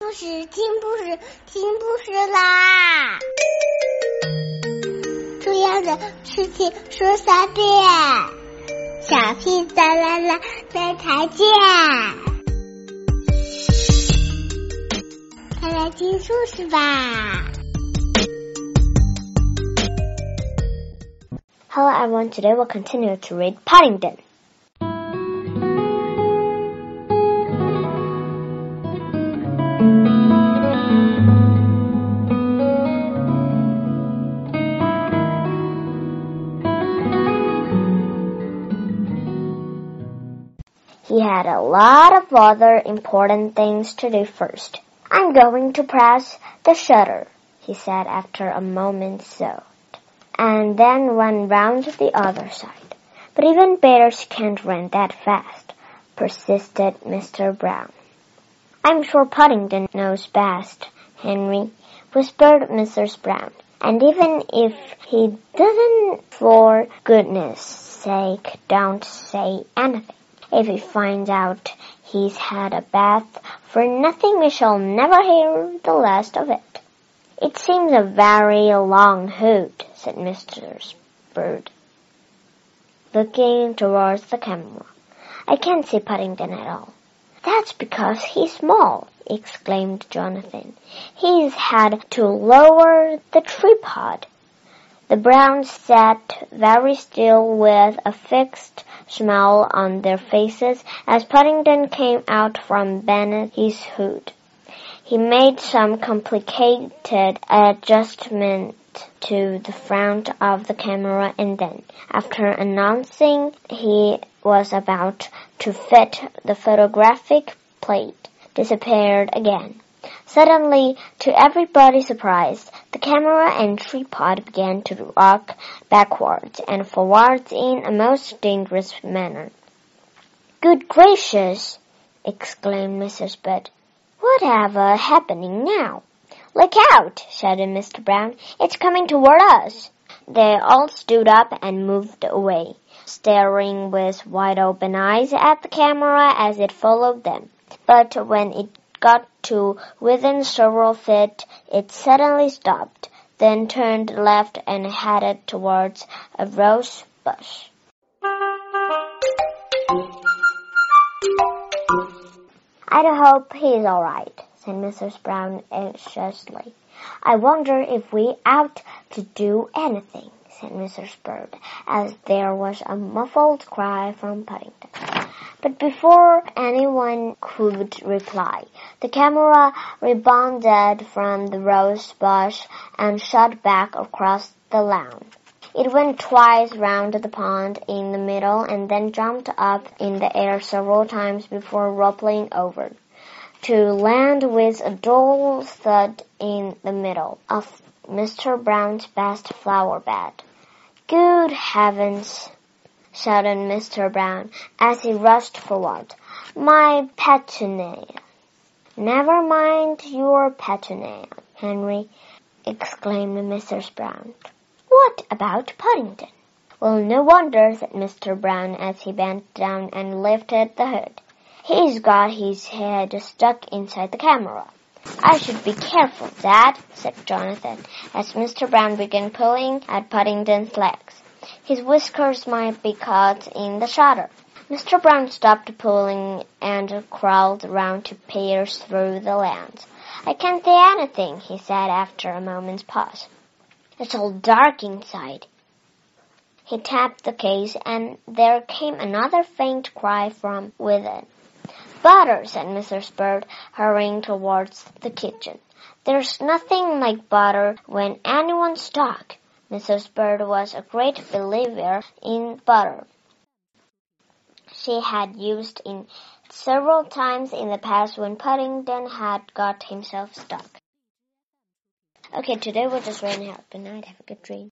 故事听故事听故事啦！重要的事情说三遍，小屁哒啦啦，明天见！快来听故事吧！Hello everyone, today we'll continue to read Paddington. He had a lot of other important things to do first. I'm going to press the shutter, he said after a moment's thought, and then run round to the other side. But even bears can't run that fast, persisted Mr. Brown. I'm sure Paddington knows best, Henry, whispered Mrs. Brown. And even if he doesn't, for goodness sake, don't say anything. If he finds out he's had a bath for nothing, we shall never hear the last of it. It seems a very long hoot, said Mr. Bird, looking towards the camera. I can't see Paddington at all. That's because he's small, exclaimed Jonathan. He's had to lower the tripod. The brown sat very still with a fixed smile on their faces as Paddington came out from beneath his hood. He made some complicated adjustment to the front of the camera and then, after announcing he was about to fit the photographic plate, disappeared again. Suddenly, to everybody's surprise, the camera and tripod began to rock backwards and forwards in a most dangerous manner. Good gracious! exclaimed Mrs. Bird. Whatever happening now? Look out! shouted Mr. Brown. It's coming toward us. They all stood up and moved away, staring with wide open eyes at the camera as it followed them. But when it got to within several feet, it suddenly stopped, then turned left and headed towards a rose bush. I hope he's all right, said Mrs. Brown anxiously. I wonder if we ought to do anything, said Mrs. Bird, as there was a muffled cry from Paddington. But before anyone could reply, the camera rebounded from the rose bush and shot back across the lawn. It went twice round the pond in the middle and then jumped up in the air several times before rolling over, to land with a dull thud in the middle of Mr. Brown's best flower bed. Good heavens! Shouted Mr. Brown as he rushed forward. My petunia! Never mind your petunia, Henry, exclaimed Mrs. Brown. What about Paddington? Well, no wonder, said Mr. Brown as he bent down and lifted the hood. He's got his head stuck inside the camera. I should be careful, Dad, said Jonathan, as Mr. Brown began pulling at Paddington's legs. His whiskers might be caught in the shutter. Mr. Brown stopped pulling and crawled round to peer through the lens. I can't see anything, he said after a moment's pause. It's all dark inside. He tapped the case and there came another faint cry from within. Butter, said Mrs. Bird, hurrying towards the kitchen. There's nothing like butter when anyone's stuck. Mrs. Bird was a great believer in butter. She had used it several times in the past when Paddington had got himself stuck. Okay, today we're just running out. Good night. Have a good dream.